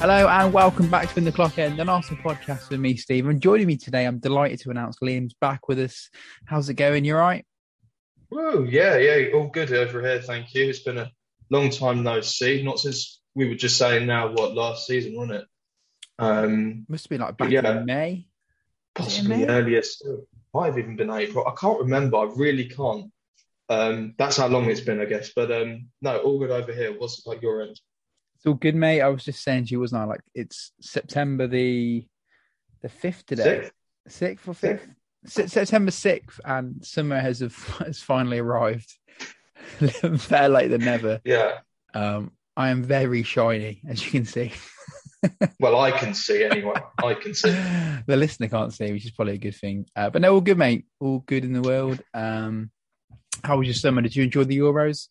Hello and welcome back to In the Clock End, an Arsenal podcast with me, Steve. And joining me today, I'm delighted to announce Liam's back with us. How's it going? You all right? Whoa, yeah, yeah, all good over here, thank you. It's been a long time no see, not since we were just saying now, what, last season, wasn't it? Um, Must have been like back yeah, in May. Possibly May? earlier still. Might have even been April. I can't remember, I really can't. Um, that's how long it's been, I guess. But um, no, all good over here. What's like your end? It's all good, mate. I was just saying to you, wasn't I? Like it's September the the fifth today, sixth or fifth, September sixth, and summer has has finally arrived. Better late than never. Yeah. Um, I am very shiny, as you can see. well, I can see anyway. I can see. the listener can't see, which is probably a good thing. Uh, but no, all good, mate. All good in the world. Um, how was your summer? Did you enjoy the Euros?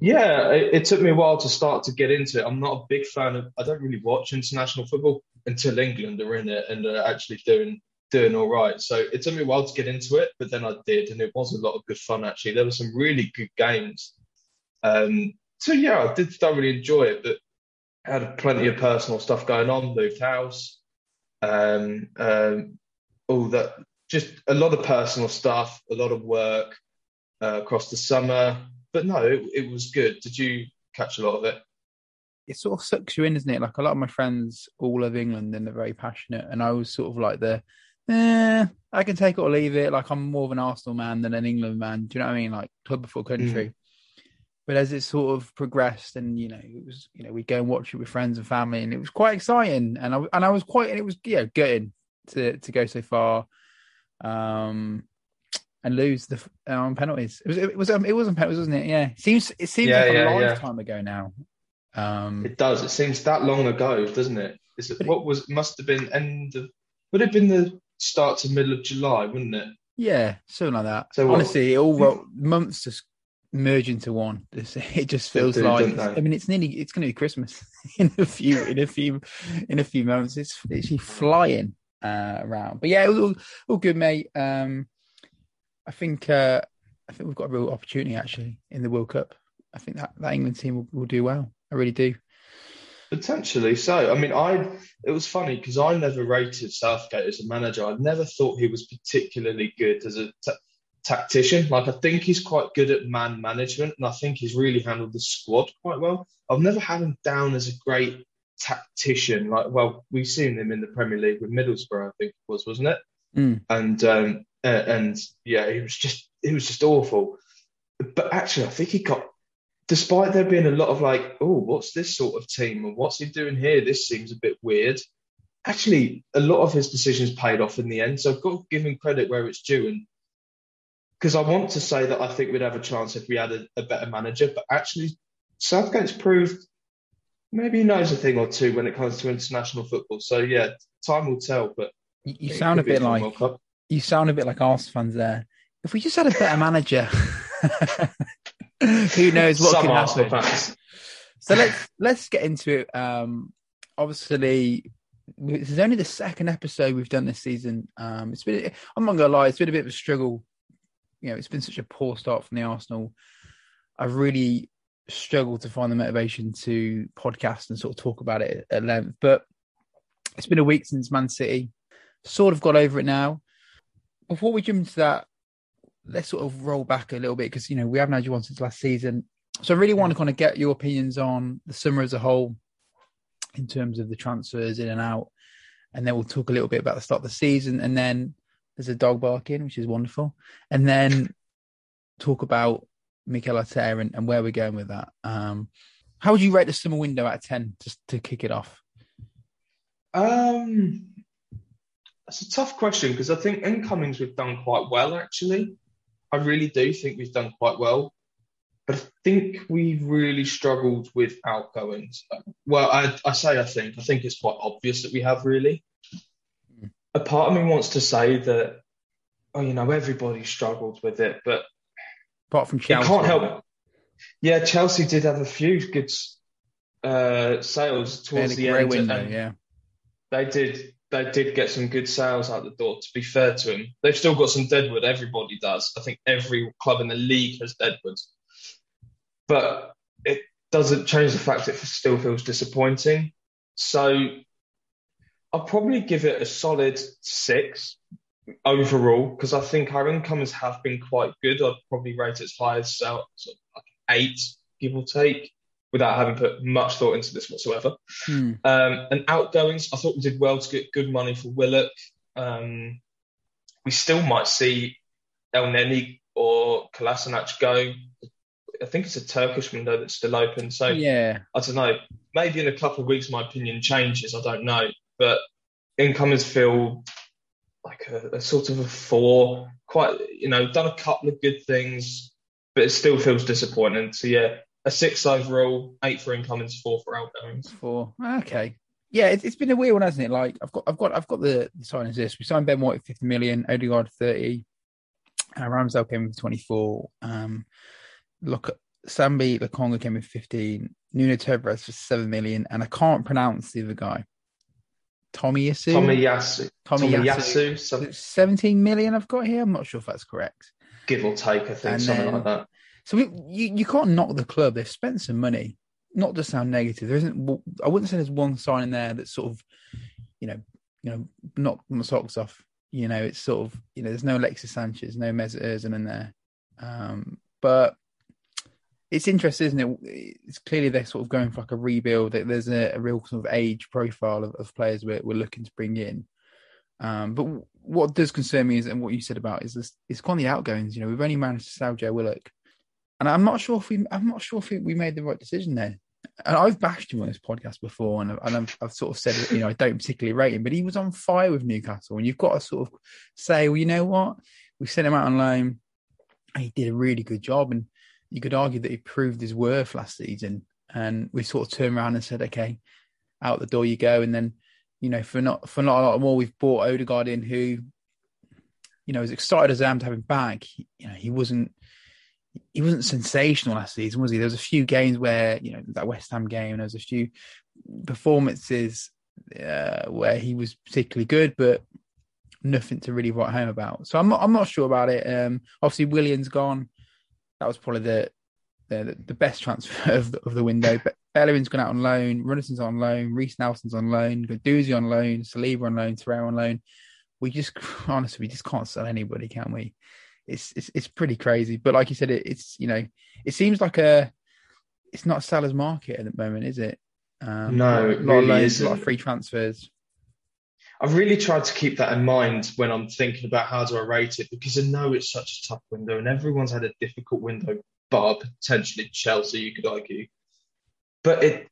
Yeah, it, it, took me a while to start to get into it. I'm not a big fan of. I don't really watch international football until England are in it and are actually doing doing all right. So it took me a while to get into it, but then I did, and it was a lot of good fun. Actually, there were some really good games. Um, so yeah, I did thoroughly enjoy it, but I had plenty of personal stuff going on. Moved house, um, um, all that, just a lot of personal stuff, a lot of work uh, across the summer but no, it, it was good. Did you catch a lot of it? It sort of sucks you in, isn't it? Like a lot of my friends all love England and they're very passionate, and I was sort of like the, eh, I can take it or leave it. Like I'm more of an Arsenal man than an England man. Do you know what I mean? Like club before country. Mm. But as it sort of progressed, and you know, it was you know we'd go and watch it with friends and family, and it was quite exciting, and I and I was quite, and it was yeah, good to to go so far. Um, and lose the um, penalties. It was it was um, it wasn't penalties, wasn't it? Yeah, it seems it seems yeah, like yeah, a lifetime yeah. ago now. Um, it does. It seems that long ago, doesn't it? Is it what was must have been end of would have been the start to middle of July, wouldn't it? Yeah, something like that. So honestly, it all months just merge into one. It just feels do, like I mean, it's nearly it's going to be Christmas in a few in a few in a few moments. It's actually flying uh, around. But yeah, it was all, all good, mate. Um, I think uh, I think we've got a real opportunity actually in the World Cup. I think that, that England team will, will do well. I really do. Potentially so. I mean, I it was funny because I never rated Southgate as a manager. I never thought he was particularly good as a t- tactician. Like I think he's quite good at man management, and I think he's really handled the squad quite well. I've never had him down as a great tactician. Like, well, we've seen him in the Premier League with Middlesbrough, I think it was, wasn't it? Mm. And um, uh, and yeah, he was just he was just awful. But actually, I think he got, despite there being a lot of like, oh, what's this sort of team and what's he doing here? This seems a bit weird. Actually, a lot of his decisions paid off in the end. So I've got to give him credit where it's due. And because I want to say that I think we'd have a chance if we had a, a better manager, but actually, Southgate's proved maybe he knows a thing or two when it comes to international football. So yeah, time will tell. But you sound a bit like you sound a bit like Arsenal fans there. If we just had a better manager, who knows what Some could happen? Fans. So let's let's get into it. Um, obviously, this is only the second episode we've done this season. Um, it's been I'm not gonna lie, it's been a bit of a struggle. You know, it's been such a poor start from the Arsenal. I've really struggled to find the motivation to podcast and sort of talk about it at length. But it's been a week since Man City. Sort of got over it now before we jump into that, let's sort of roll back a little bit because you know we haven't had you on since last season. So I really want to kind of get your opinions on the summer as a whole, in terms of the transfers in and out, and then we'll talk a little bit about the start of the season, and then there's a dog barking, which is wonderful, and then talk about Mikel Arteta and, and where we're going with that. Um, how would you rate the summer window out of ten, just to kick it off? Um, that's a tough question because I think incomings we've done quite well actually. I really do think we've done quite well, but I think we've really struggled with outgoings. Well, I, I say I think. I think it's quite obvious that we have really. Mm. A part of me wants to say that, oh, you know, everybody struggled with it, but apart from Chelsea, can't help. Yeah, Chelsea did have a few good uh, sales towards the end. Window, yeah, they did they did get some good sales out the door. To be fair to them, they've still got some deadwood. Everybody does. I think every club in the league has deadwood, but it doesn't change the fact it still feels disappointing. So I'll probably give it a solid six overall because I think our incomers have been quite good. I'd probably rate it as high as uh, sort of like eight, give or take, without having put much thought into this whatsoever. Hmm. Um, and outgoings, I thought we did well to get good money for Willock. Um, we still might see Elneny or Kolasinac go. I think it's a Turkish window that's still open. So yeah, I don't know. Maybe in a couple of weeks my opinion changes. I don't know, but incomers feel like a, a, sort of a four. Quite, you know, done a couple of good things, but it still feels disappointing. So yeah, a six overall, eight for incomings, four for outgoings. Four. Okay. Yeah, it's, it's been a weird one, hasn't it? Like I've got, I've got, I've got the, the signings list. We signed Ben White at fifty million, Odegaard thirty, uh, Ramsdale came with twenty four. Um, look, Sambi Lokonga came with fifteen. Nuno Tavares for seven million, and I can't pronounce the other guy. Tommy Yasu. Tommy Yasu. Tommy, Tommy Yasu. Yasu. 17 million I've got here. I'm not sure if that's correct. Give or take, I think, and something then, like that. So we, you, you can't knock the club. They've spent some money. Not to sound negative, there isn't. I wouldn't say there's one sign in there that's sort of, you know, you know, knock my socks off. You know, it's sort of, you know, there's no Alexis Sanchez, no Mesut Ozil in there. Um, but it's interesting, isn't it? It's clearly they're sort of going for like a rebuild. There's a, a real sort of age profile of, of players we're, we're, looking to bring in. Um, but what does concern me is, and what you said about is this, it's on the outgoings. You know, we've only managed to sell Joe Willock, and I'm not sure if we, I'm not sure if we made the right decision there. And I've bashed him on this podcast before, and, and I've, I've, sort of said, you know, I don't particularly rate him, but he was on fire with Newcastle, and you've got to sort of say, well, you know what, we sent him out on loan, he did a really good job, and you could argue that he proved his worth last season. And we sort of turned around and said, okay, out the door you go. And then, you know, for not for not a lot more, we've brought Odegaard in, who, you know, as excited as I am to have him back, you know, he wasn't he wasn't sensational last season, was he? There was a few games where, you know, that West Ham game, there was a few performances uh, where he was particularly good, but nothing to really write home about. So I'm not I'm not sure about it. Um, obviously Willian's gone that was probably the the, the best transfer of the, of the window. But Bellerin's gone out on loan, Runarsson's on loan, Reiss Nelson's on loan, Guendouzi on loan, Saliba on loan, Torreira on loan. We just honestly, we just can't sell anybody, can we? It's it's it's pretty crazy. But like you said, it, it's you know, it seems like a it's not a seller's market at the moment, is it? Um, no, a lot really of loans, isn't. a lot of free transfers. I've really tried to keep that in mind when I'm thinking about how do I rate it because I know it's such a tough window and everyone's had a difficult window, bar potentially Chelsea, you could argue. But it,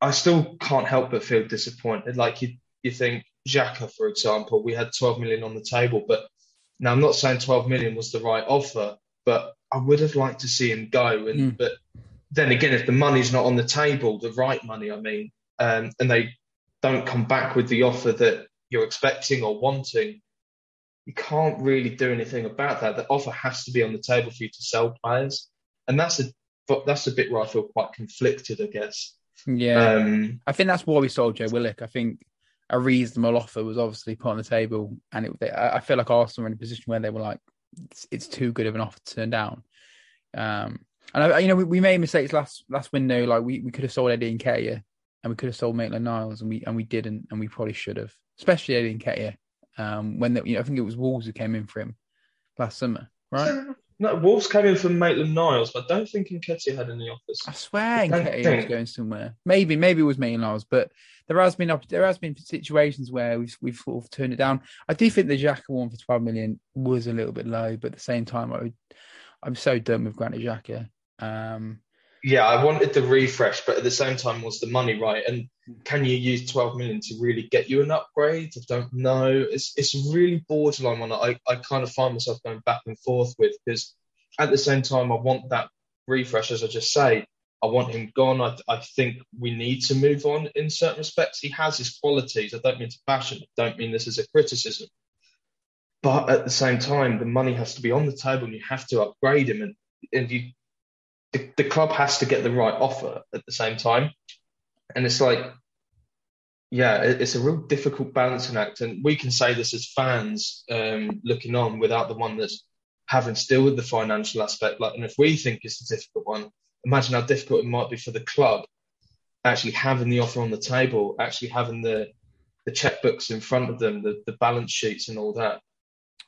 I still can't help but feel disappointed. Like you, you think Xhaka, for example, we had 12 million on the table, but now I'm not saying 12 million was the right offer, but I would have liked to see him go. And mm. but then again, if the money's not on the table, the right money, I mean, um, and they don't come back with the offer that you're expecting or wanting, you can't really do anything about that. The offer has to be on the table for you to sell players, and that's a that's a bit where I feel quite conflicted, I guess. Yeah, um, I think that's why we sold Joe Willock. I think a reasonable offer was obviously put on the table, and it, I feel like Arsenal were in a position where they were like, it's, it's too good of an offer to turn down. Um, and I, you know, we, we, made mistakes last last window. Like we, we could have sold Eddie Nketiah, and we could have sold Maitland Niles, and we and we didn't, and we probably should have especially Eddie Nketiah. Um, when the, you know, I think it was Wolves who came in for him last summer, right? No, Wolves came in for Maitland Niles, but I don't think Nketiah had any offers. I swear Nketiah was going somewhere. Maybe, maybe it was Maitland Niles, but there has been there has been situations where we've we've sort of turned it down. I do think the Xhaka one for twelve million was a little bit low, but at the same time, I would, I'm so done with Granit Xhaka. Um, yeah, I wanted the refresh, but at the same time, was the money right? And can you use 12 million to really get you an upgrade? I don't know. It's it's really borderline one. I, I kind of find myself going back and forth with because at the same time, I want that refresh, as I just say. I want him gone. I, I think we need to move on in certain respects. He has his qualities. I don't mean to bash him. I don't mean this as a criticism. But at the same time, the money has to be on the table and you have to upgrade him. And, and you the, the club has to get the right offer at the same time. And it's like, yeah, it's a real difficult balancing act. And we can say this as fans um, looking on without the one that's having to deal with the financial aspect. Like, and if we think it's a difficult one, imagine how difficult it might be for the club. actually having the offer on the table, actually having the the checkbooks in front of them, the, the balance sheets and all that.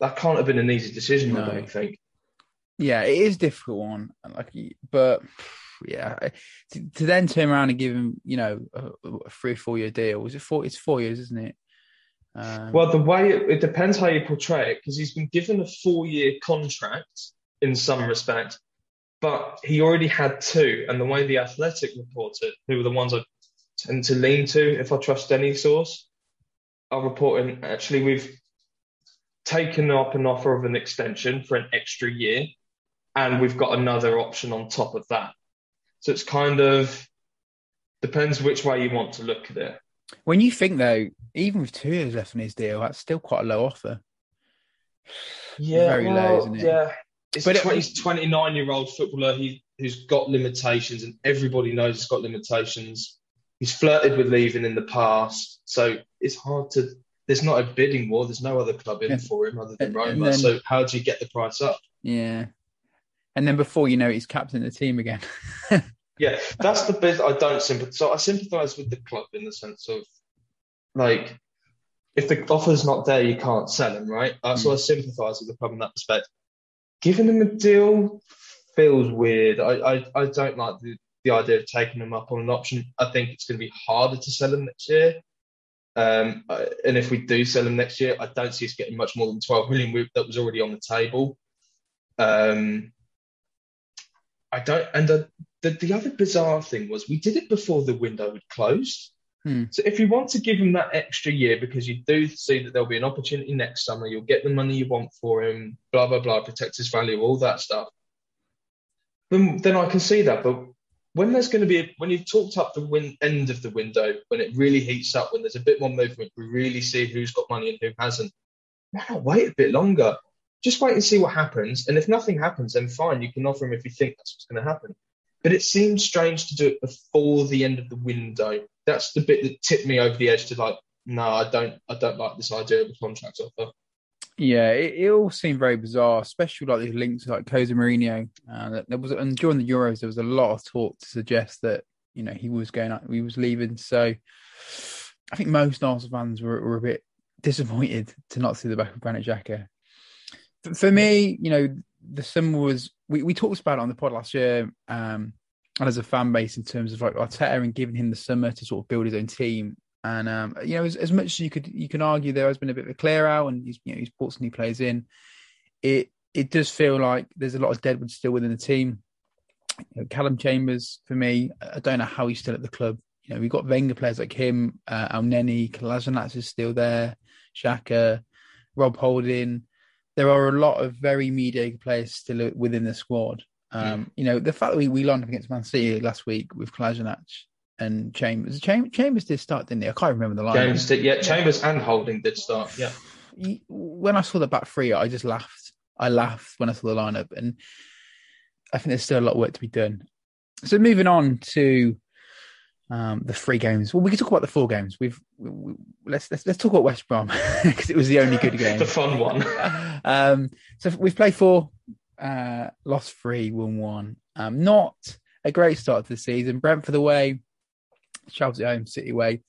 That can't have been an easy decision, no. I don't think. Yeah, it is difficult one. Like, but yeah, to, to, then turn around and give him, you know, a, a three or four year deal. Was it four? It's four years, isn't it? Um, well, the way it, it, depends how you portray it, because he's been given a four year contract in some respect, but he already had two. And the way the Athletic reported, who are the ones I tend to lean to if I trust any source, are reporting actually we've taken up an offer of an extension for an extra year, and we've got another option on top of that. So it's kind of depends which way you want to look at it. When you think though, even with two years left in his deal, that's still quite a low offer. Yeah, very well, low, isn't it? Yeah, it's but 20, he's 29 year old footballer. He who's got limitations, and everybody knows he's got limitations. He's flirted with leaving in the past, so it's hard to. There's not a bidding war. There's no other club in yeah. for him other than Roma. Then, so how do you get the price up? Yeah, and then before you know, it, he's captain of the team again. yeah, that's the bit I don't sympathise. So I sympathise with the club in the sense of like if the offer's not there, you can't sell him, right? Uh, mm. So I sympathise with the club in that respect. Giving him a deal feels weird. I, I, I don't like the, the idea of taking him up on an option. I think it's going to be harder to sell him next year. Um, and if we do sell him next year, I don't see us getting much more than 12 million that was already on the table. Um, I don't, and the, the, the other bizarre thing was we did it before the window had closed. Hmm. So if you want to give him that extra year because you do see that there'll be an opportunity next summer, you'll get the money you want for him, blah blah blah, protect his value, all that stuff. Then then I can see that. But when there's going to be a, when you've talked up the win, end of the window, when it really heats up, when there's a bit more movement, we really see who's got money and who hasn't. Now wait a bit longer. Just wait and see what happens. And if nothing happens, then fine, you can offer him if you think that's what's going to happen. But it seems strange to do it before the end of the window. That's the bit that tipped me over the edge to like, no, I don't, I don't like this idea of a contract offer. Yeah, it, it all seemed very bizarre, especially like these links like Jose Mourinho. Uh, there was, and during the Euros, there was a lot of talk to suggest that you know he was going, he was leaving. So I think most Arsenal fans were, were a bit disappointed to not see the back of Granit Xhaka. For, for me, you know, the summer was we, we talked about it on the pod last year, um, and as a fan base in terms of like Arteta and giving him the summer to sort of build his own team. And um, you know, as, as, much as you could you can argue there has been a bit of a clear out, and he's you know he's brought some new players in. It it does feel like there's a lot of deadwood still within the team. You know, Callum Chambers, for me, I don't know how he's still at the club. You know, we've got Wenger players like him, uh, Elneny, Kolasinac is still there, Xhaka, Rob Holding there are a lot of very mediocre players still within the squad. Um, mm. You know, the fact that we, we lined up against Man City last week with Kolasinac and Chambers. Chambers, Chambers did start, didn't he? I can't remember the line. James did, yeah. Chambers and Holding did start, yeah. When I saw the back three, I just laughed. I laughed when I saw the lineup, and I think there's still a lot of work to be done. So moving on to um, the three games. Well, we can talk about the four games. We've we, we, let's, let's let's talk about West Brom because it was the only good game, the fun one. um, so we've played four, uh, lost three, won one. Um, not a great start to the season. Brentford away, Chelsea home, City away.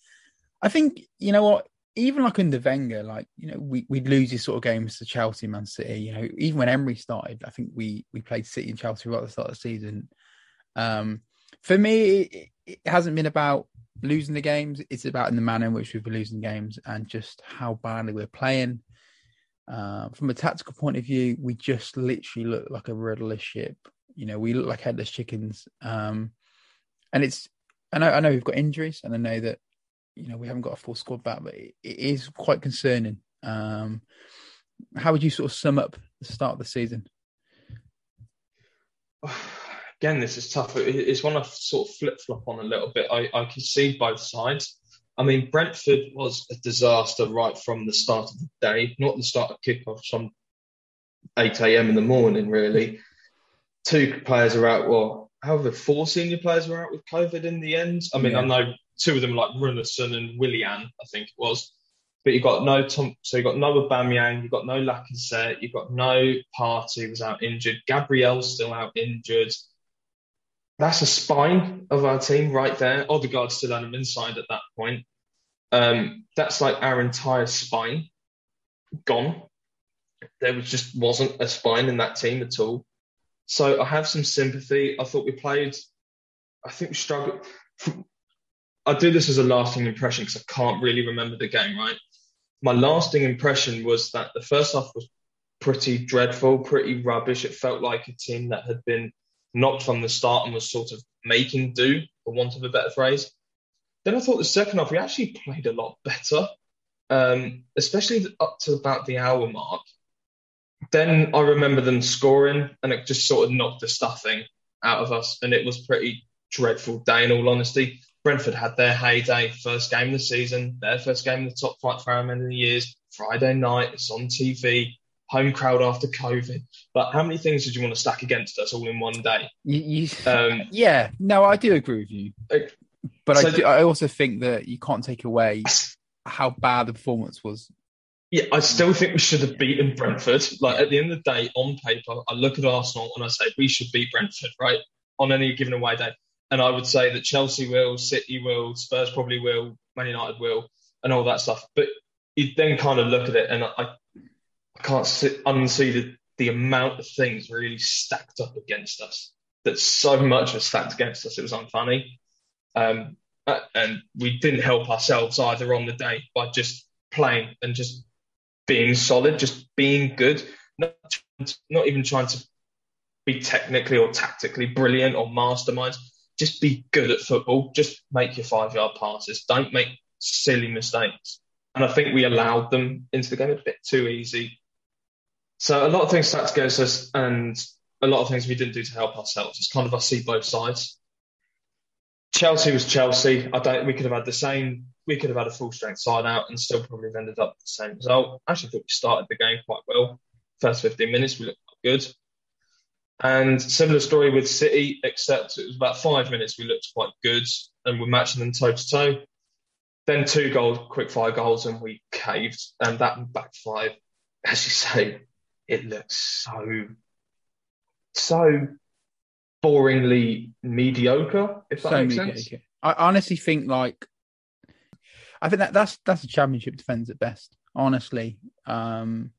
I think you know what. Even like under Wenger, like you know, we we'd lose these sort of games to Chelsea, Man City. You know, even when Emery started, I think we we played City and Chelsea right at the start of the season. Um, for me, it, hasn't been about losing the games. It's about in the manner in which we've been losing games and just how badly we're playing. Uh, from a tactical point of view, we just literally look like a rudderless ship. You know, we look like headless chickens. Um, and it's, I know, I know we've got injuries, and I know that, you know, we haven't got a full squad back, but it, it is quite concerning. Um, how would you sort of sum up the start of the season? again, this is tough. It's one I sort of flip flop on a little bit. I, I can see both sides. I mean, Brentford was a disaster right from the start of the day, not the start of kickoff, some 8 a.m. in the morning, really. Two players are out, well, however, four senior players were out with COVID in the end. I mean, yeah. I know two of them like Runarsson and Willian, I think it was. But you got no Tom, so you got no Aubameyang, you got no Lacazette, you got no Partey was out injured, Gabriel's still out injured. That's a spine of our team right there. Odegaard still on him inside at that point. Um, that's like our entire spine gone. There was just wasn't a spine in that team at all. So I have some sympathy. I thought we played. I think we struggled. I do this as a lasting impression because I can't really remember the game. Right. My lasting impression was that the first half was pretty dreadful, pretty rubbish. It felt like a team that had been knocked from the start and was sort of making do, for want of a better phrase. Then I thought the second half we actually played a lot better, um, especially up to about the hour mark. Then I remember them scoring, and it just sort of knocked the stuffing out of us, and it was pretty dreadful day. In all honesty, Brentford had their heyday, first game of the season, their first game of the top flight for how many years. Friday night, it's on TV home crowd after COVID. But how many things did you want to stack against us all in one day? You, you, um, yeah, no, I do agree with you. But so I, do, I also think that you can't take away how bad the performance was. Yeah, I still think we should have beaten Brentford. Like at the end of the day, on paper, I look at Arsenal and I say we should beat Brentford, right? On any given away day. And I would say that Chelsea will, City will, Spurs probably will, Man United will, and all that stuff. But you then kind of look at it, and I can't sit, unsee the, the amount of things really stacked up against us. That so much was stacked against us, it was unfunny. Um, uh, and we didn't help ourselves either on the day by just playing and just being solid, just being good, not, not even trying to be technically or tactically brilliant or masterminds. Just be good at football. Just make your five yard passes. Don't make silly mistakes. And I think we allowed them into the game a bit too easy. So a lot of things stacked against us, and a lot of things we didn't do to help ourselves. It's kind of I see both sides. Chelsea was Chelsea. I don't. We could have had the same. We could have had a full strength side out and still probably have ended up the same result. I actually thought we started the game quite well. First 15 minutes we looked good. And similar story with City, except it was about five minutes we looked quite good and we're matching them toe to toe. Then two goals, quick fire goals, and we caved. And that back five, as you say, it looks so so boringly mediocre. If that so makes mediocre. sense. I honestly think like I think that that's that's a championship defense at best. Honestly, um,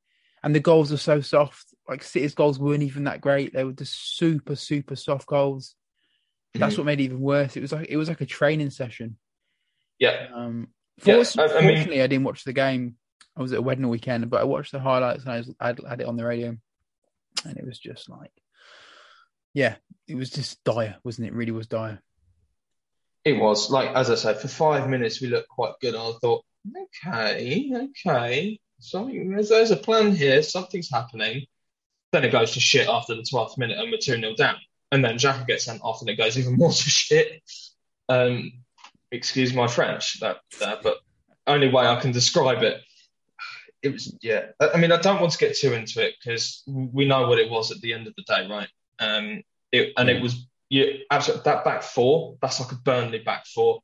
and the goals are so soft. Like City's goals weren't even that great. They were just super super soft goals. That's mm what made it even worse. It was like it was like a training session. Yeah. Um, yeah. I, I mean, fortunately, I didn't watch the game I was at a wedding weekend, but I watched the highlights and I, was, I had it on the radio, and it was just like, yeah, it was just dire, wasn't it? Really was dire. It was like as I said, for five minutes we looked quite good. I thought, okay, okay, something there's, there's a plan here. Something's happening. Then it goes to shit after the 12th minute and we're 2 0 down. And then Xhaka gets sent off and it goes even more to shit. Um, excuse my French, that, that, but only way I can describe it it was yeah. I mean, I don't want to get too into it because we know what it was at the end of the day, right? Um, it, and it was yeah, absolutely that back four. That's like a Burnley back four.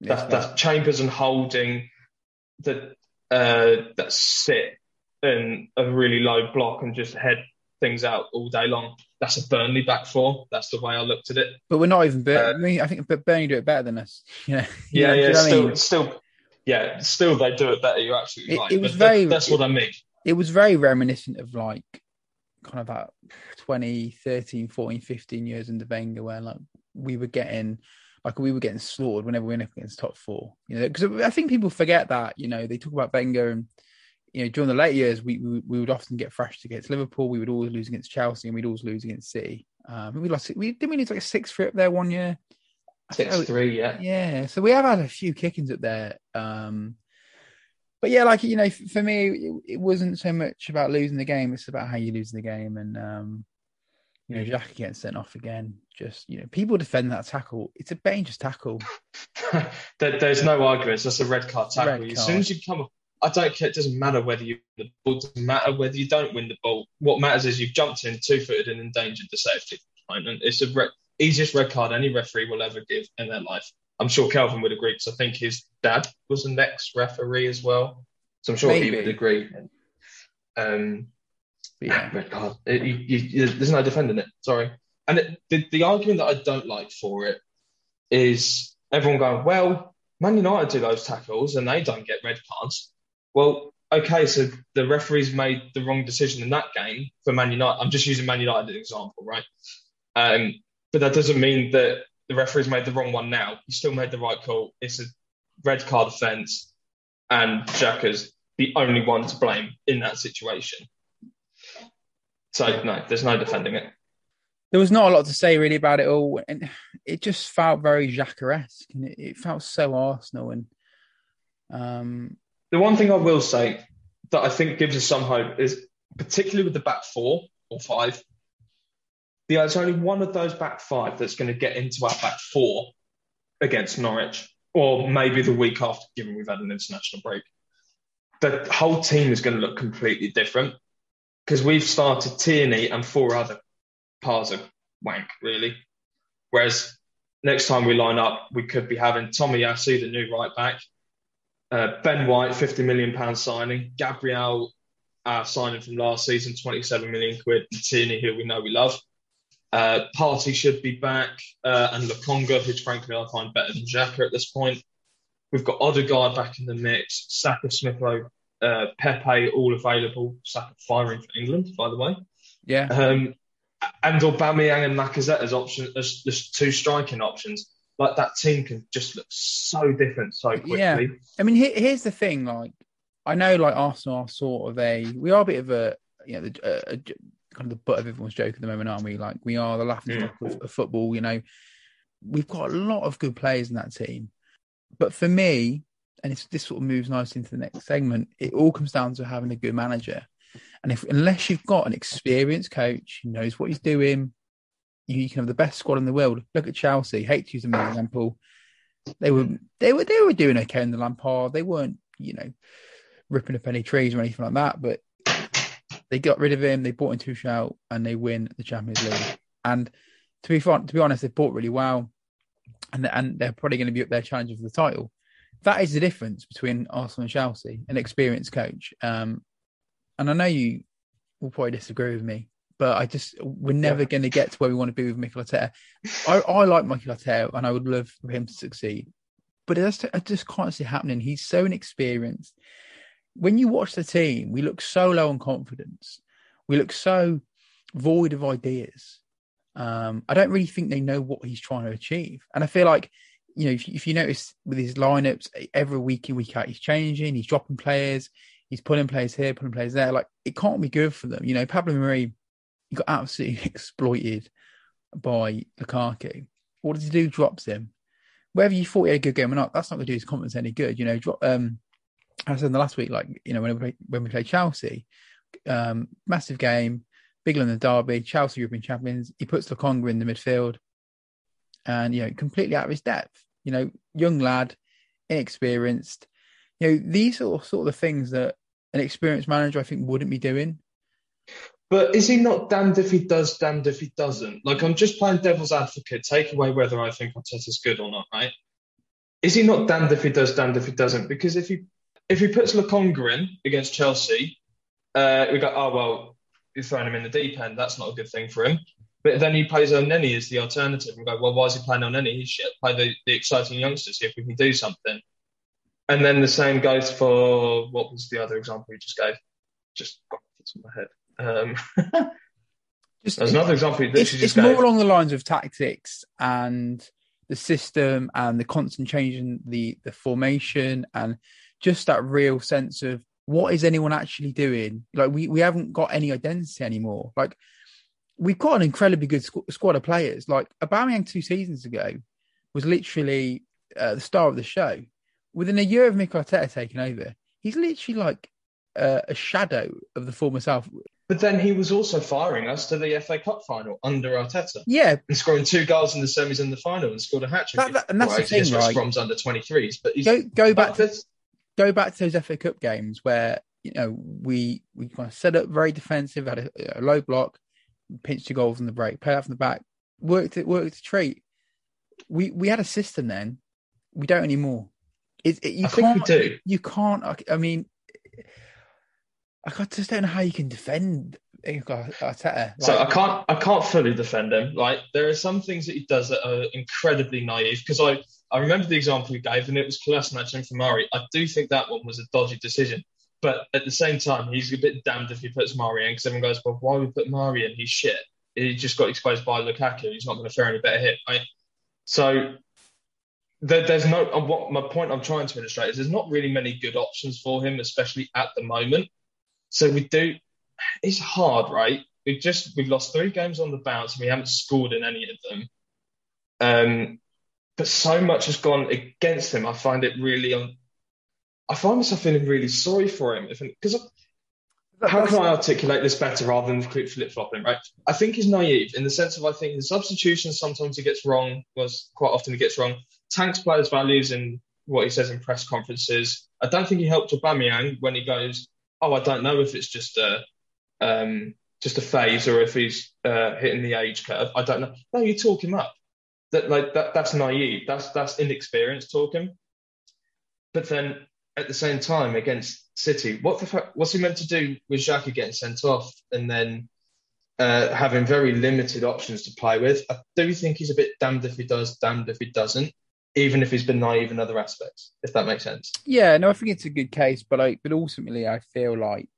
That's, yeah. that's Chambers and Holding that uh, that sit in a really low block and just head things out all day long. That's a Burnley back four. That's the way I looked at it. But we're not even. Uh, I think Burnley do it better than us. You know? Yeah, yeah. Still, I mean? still, yeah, still they do it better. You're absolutely it, right. It was but very. That's what I mean. It was very reminiscent of like kind of that 20, 13, 14, 15 years in the Wenger where like we were getting like we were getting slaughtered whenever we went up against top four. You know, because I think people forget that. You know, they talk about Wenger and you know during the late years we, we, we would often get thrashed against Liverpool. We would always lose against Chelsea and we'd always lose against City. Um, we lost. We didn't we lose like a six three up there one year. Six three, yeah. Yeah. So we have had a few kickings up there. Um, but yeah, like you know, for me, it, it, wasn't so much about losing the game; it's about how you lose the game. And um, you know, Jack getting sent off again. Just you know, people defend that tackle. It's a dangerous tackle. there, there's no arguments. That's a red card tackle. Red card. As soon as you come, up I don't care. It doesn't matter whether you win the ball. It doesn't matter whether you don't win the ball. What matters is you've jumped in two footed and endangered the safety. And it's a red, easiest red card any referee will ever give in their life. I'm sure Calvin would agree because I think his dad was an ex referee as well. So I'm sure Maybe. he would agree. Um, yeah, red card. It, you, you, there's no defending it. Sorry, And it, the, the argument that I don't like for it is everyone going, well, Man United do those tackles and they don't get red cards. Well, okay, so the referees made the wrong decision in that game for Man United. I'm just using Man United as an example, right? Um, but that doesn't mean that the referees made the wrong one now. He still made the right call. It's a red card offence, and Xhaka's the only one to blame in that situation. So no, there's no defending it. There was not a lot to say really about it all, and it just felt very Xhaka-esque, and it, it felt so Arsenal. And um, the one thing I will say that I think gives us some hope is, particularly with the back four or five, there's only one of those back five that's going to get into our back four against Norwich, or maybe the week after, given we've had an international break. The whole team is going to look completely different because we've started Tierney and four other parts of wank, really. Whereas next time we line up, we could be having Tomiyasu, the new right back, uh, Ben White, £50 million signing, Gabriel, our signing from last season, 27 million quid, Tierney, who we know we love. Uh, Partey should be back, uh, and Lokonga, which frankly I find better than Xhaka at this point. We've got Odegaard back in the mix, Saka, Smith uh, Pepe, all available. Saka firing for England, by the way. Yeah. Um, and Aubameyang and Lacazette as options, as, as two striking options. Like that team can just look so different so quickly. Yeah. I mean, here, here's the thing. Like, I know, like Arsenal are sort of a, we are a bit of a, you know, a, a, kind of the butt of everyone's joke at the moment, aren't we? Like, we are the laughing stock yeah. of, of football. You know, we've got a lot of good players in that team, but for me, and this sort of moves nicely into the next segment, it all comes down to having a good manager. And if unless you've got an experienced coach who knows what he's doing, you, you can have the best squad in the world. Look at Chelsea. Hate to use them as an example. They were they were they were doing okay in the Lampard. They weren't you know ripping up any trees or anything like that. But they got rid of him. They bought in Tuchel and they win the Champions League. And to be fun, to be honest, they bought really well, and and they're probably going to be up there challenging for the title. That is the difference between Arsenal and Chelsea, an experienced coach. Um, and I know you will probably disagree with me, but I just we're never yeah. going to get to where we want to be with Mikel Arteta. I, I like Mikel Arteta, and I would love for him to succeed, but it just, it just can't see happening. He's so inexperienced. When you watch the team, we look so low on confidence. We look so void of ideas. Um, I don't really think they know what he's trying to achieve, and I feel like you know if, if you notice with his lineups every week in week out, he's changing, he's dropping players, he's pulling players here, pulling players there. Like it can't be good for them. You know, Pablo Mari he got absolutely exploited by Lukaku. What does he do? Drops him. Whether you thought he had a good game or not, that's not going to do his confidence any good. You know, drop, um, I said in the last week, like you know, when we when we played Chelsea, um, massive game, big London derby, Chelsea European champions. He puts Lokonga in the midfield, and you know, completely out of his depth. You know, young lad, inexperienced. You know, these are sort of the things that an experienced manager I think wouldn't be doing. But is he not damned if he does, damned if he doesn't? Like I'm just playing devil's advocate. Take away whether I think Arteta's good or not, right? Is he not damned if he does, damned if he doesn't? Because if he if he puts Lokonga in against Chelsea, uh, we go, oh well, you're throwing him in the deep end. That's not a good thing for him. But then he plays Elneny as the alternative We go, well, why is he playing Elneny? He should play the, the exciting youngsters, see if we can do something. And then the same goes for what was the other example you just gave? Just got off my head. Um, just, There's another example. It's, it's more along the lines of tactics and the system and the constant change in the the formation and just that real sense of what is anyone actually doing? Like we we haven't got any identity anymore. Like we've got an incredibly good squ- squad of players. Like Aubameyang two seasons ago was literally uh, the star of the show. Within a year of Mikel Arteta taking over, he's literally like uh, a shadow of the former self. But then he was also firing us to the FA Cup final under Arteta. Yeah. And scoring two goals in the semis and the final and scored a hat trick. That, that, and that's the thing, right? Brom's under 23s. But go, go back to, go back to those FA Cup games where, you know, we, we kind of set up very defensive, had a, a low block, pinched two goals in the break, play out from the back, worked it, worked a treat. We, we had a system then. We don't anymore. It, it, you I think we do. You can't, I mean, I just don't know how you can defend Arteta. So I can't I can't fully defend him. Like there are some things that he does that are incredibly naive. Because I I remember the example he gave, and it was Kolasinac and for Mari. I do think that one was a dodgy decision. But at the same time, he's a bit damned if he puts Mari in because everyone goes, well, why would we put Mari in? He's shit. He just got exposed by Lukaku. He's not going to fare any better hit. Right? So there, there's no. Uh, what my point I'm trying to illustrate is there's not really many good options for him, especially at the moment. So we do. It's hard, right? We've just we've lost three games on the bounce and we haven't scored in any of them. Um, but so much has gone against him. I find it really. Un- I find myself feeling really sorry for him because how can I articulate this better rather than flip flopping, right? I think he's naive in the sense of I think the substitutions sometimes he gets wrong, was quite often he gets wrong. Tanks players' values in what he says in press conferences. I don't think he helped Aubameyang when he goes, "Oh, I don't know if it's just a um, just a phase or if he's uh, hitting the age curve. I don't know." No, you talk him up. That like that that's naive. That's that's inexperienced talking. But then at the same time against City, what the fuck? What's he meant to do with Xhaka getting sent off and then uh, having very limited options to play with? I do think he's a bit damned if he does, damned if he doesn't even if he's been naive in other aspects, if that makes sense. Yeah, no, I think it's a good case, but I but ultimately I feel like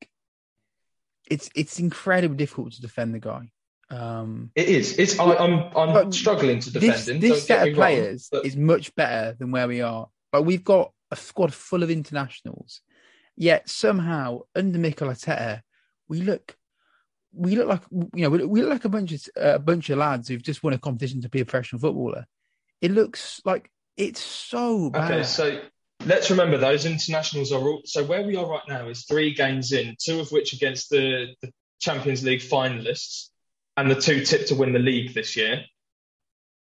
it's it's incredibly difficult to defend the guy. Um, it is. It's I, am I'm, I'm struggling to defend this, him. This set of players wrong, but... is much better than where we are. But we've got a squad full of internationals, yet somehow under Mikel Arteta, we look we look like you know we, we look like a bunch of uh, a bunch of lads who've just won a competition to be a professional footballer. It looks like it's so bad. Okay, so let's remember those internationals are all. So where we are right now is three games in, two of which against the, the Champions League finalists, and the two tipped to win the league this year.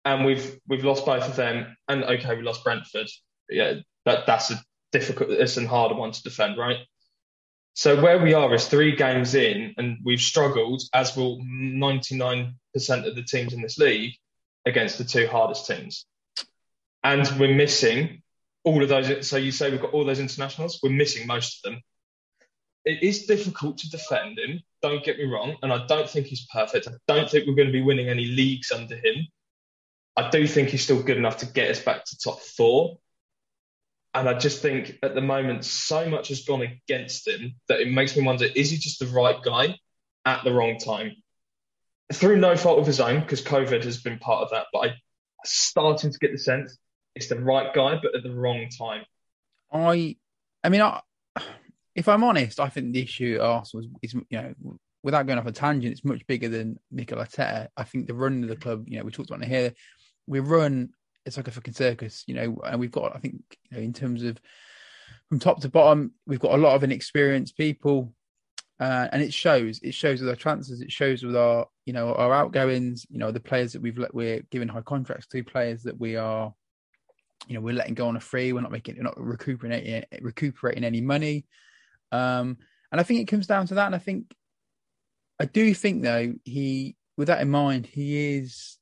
And we've we've lost both of them. And okay, we lost Brentford. Yeah, that that's a difficult, it's a harder one to defend, right? So where we are is three games in, and we've struggled, as will 99% of the teams in this league, against the two hardest teams and we're missing all of those. So you say we've got all those internationals, we're missing most of them. It is difficult to defend him, don't get me wrong, and I don't think he's perfect. I don't think we're going to be winning any leagues under him. I do think he's still good enough to get us back to top four. And I just think at the moment, so much has gone against him that it makes me wonder is he just the right guy at the wrong time? Through no fault of his own, because COVID has been part of that, but I'm starting to get the sense it's the right guy, but at the wrong time. I, I mean, I, if I'm honest, I think the issue at Arsenal is, is, you know, without going off a tangent, it's much bigger than Mikel Arteta. I think the run of the club, you know, we talked about it here. We run, it's like a fucking circus, you know, and we've got, I think, you know, in terms of from top to bottom, we've got a lot of inexperienced people. Uh, and it shows. It shows with our transfers. It shows with our, you know, our outgoings. You know, the players that we've let, we're giving high contracts to, players that we are you know, we're letting go on a free. We're not making, we're not recuperating, recuperating any money. Um, and I think it comes down to that. And I think, I do think though, he, with that in mind, he is,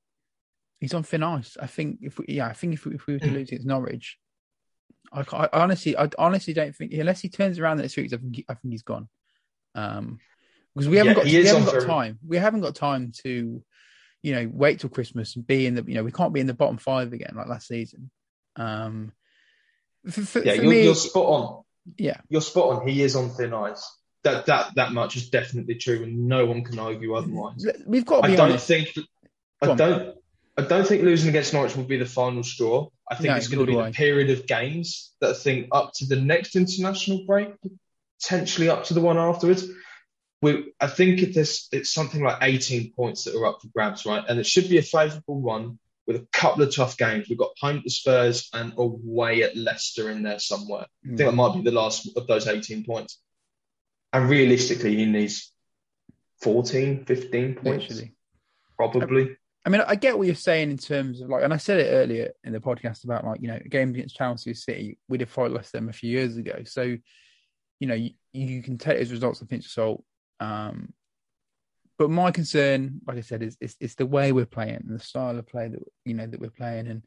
he's on thin ice. I think if we, yeah, I think if we, if we were to lose against Norwich, I, I, honestly, I honestly don't think unless he turns around next week, I think, I think he's gone. Um, because we haven't yeah, got, we haven't got time. We haven't got time to, you know, wait till Christmas and be in the, you know, we can't be in the bottom five again like last season. Um, for, for, yeah, for you're, me, you're spot on. Yeah, you're spot on. He is on thin ice. That that that much is definitely true, and no one can argue otherwise. We've got. I don't honest. think. I on. don't. I don't think losing against Norwich will be the final straw. I think no, it's going to be a period of games that I think up to the next international break, potentially up to the one afterwards. We, I think it's it's something like 18 points that are up for grabs, right? And it should be a favourable one with a couple of tough games. We've got home to Spurs and away at Leicester in there somewhere. Mm. I think that might be the last of those 18 points. And realistically, he needs 14, 15 points. Literally. Probably. I mean, I get what you're saying in terms of like, and I said it earlier in the podcast about like, you know, games against Chelsea City, we did fought less them a few years ago. So, you know, you, you can take those results with pinch of salt. Um, but my concern, like I said, is, is, the way we're playing and the style of play that you know that we're playing, and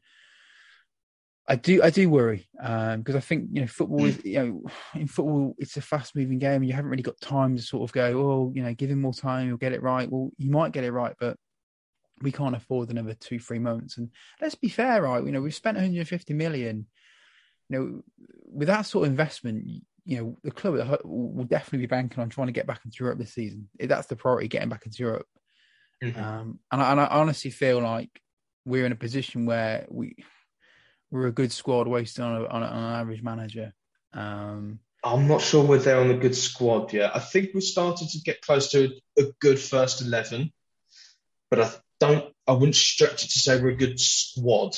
I do, I do worry because um, I think you know football is you know in football it's a fast moving game. and You haven't really got time to sort of go, oh, you know, give him more time, you'll get it right. Well, you might get it right, but we can't afford another two, three months. And let's be fair, right? You know, we've spent 150 million. You know, with that sort of investment, you know, the club will definitely be banking on trying to get back into Europe this season. That's the priority, getting back into Europe. Mm-hmm. Um, and, I, and I honestly feel like we're in a position where we we're a good squad wasting on, a, on, a, on an average manager. Um, I'm not sure we're there on a good squad yet. I think we started to get close to a, a good first eleven, but I don't. I wouldn't stretch it to say we're a good squad.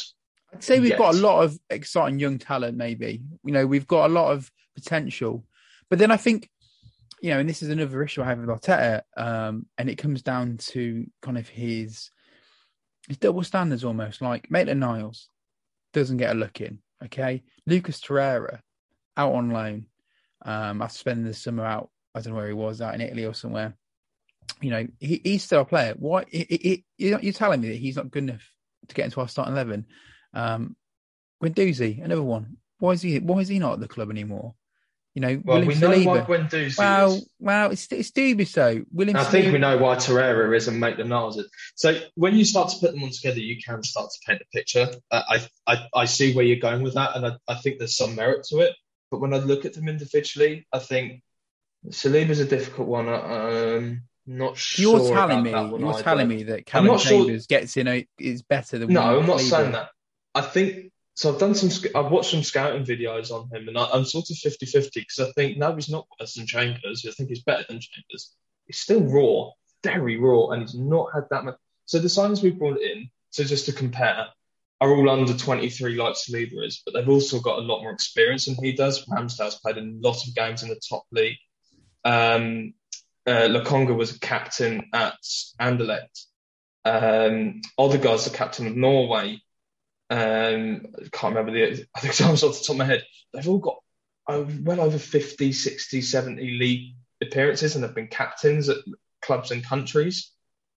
I'd say we've yet. got a lot of exciting young talent. Maybe you know we've got a lot of potential, but then I think you know, and this is another issue I have with Arteta, um, and it comes down to kind of his his double standards almost. Like Maitland Niles doesn't get a look in. Okay, Lucas Torreira out on loan um, after spending the summer out. I don't know where he was out in Italy or somewhere. You know, he, he's still a player. Why? you're telling me that he's not good enough to get into our starting eleven? Um, Guendouzi, another one. Why is he? Why is he not at the club anymore? You know, well, we know why Guendouzi well, is. Well, it's, it's though. William I think we know why Torreira is and Niles is. So when you start to put them all together, you can start to paint a picture. Uh, I, I I see where you're going with that, and I, I think there's some merit to it. But when I look at them individually, I think Saliba's a difficult one. Um, not sure. You're telling me. You're either. telling me that Callum Chambers sure. gets in is better than. No, I'm not saying that. I think so I've done some, I've watched some scouting videos on him, and I, am sort of 50 50 because I think now he's not worse than Chambers. I think he's better than Chambers. He's still raw, very raw, and he's not had that much. So the signings we've brought in, so just to compare, are all under 23 like Saliba is, but they've also got a lot more experience than he does. Ramsdale's played a lot of games in the top league. Um, uh, Lokonga was a captain at Anderlecht. Um, Odegaard's the captain of Norway. Um, I can't remember the I think off the top of my head. They've all got well over 50, 60, 70 league appearances and have been captains at clubs and countries.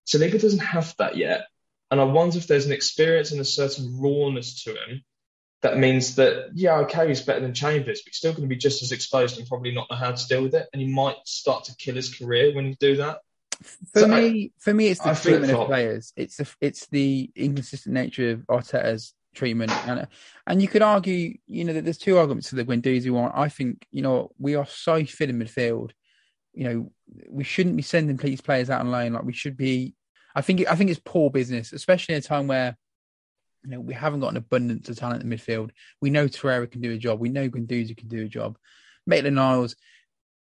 Saliba doesn't have that yet. And I wonder if there's an experience and a certain rawness to him that means that, yeah, okay, he's better than Chambers, but he's still going to be just as exposed and probably not know how to deal with it. And he might start to kill his career when you do that. For so me, I, for me, it's the I treatment of players. It's the it's the inconsistent nature of Arteta's treatment. And and you could argue, you know, that there's two arguments to the Guendouzi one. I think, you know, we are so fit in midfield. You know, we shouldn't be sending these players out on loan. Like we should be. I think I think it's poor business, especially in a time where you know we haven't got an abundance of talent in midfield. We know Torreira can do a job. We know Guendouzi can do a job. Maitland Niles,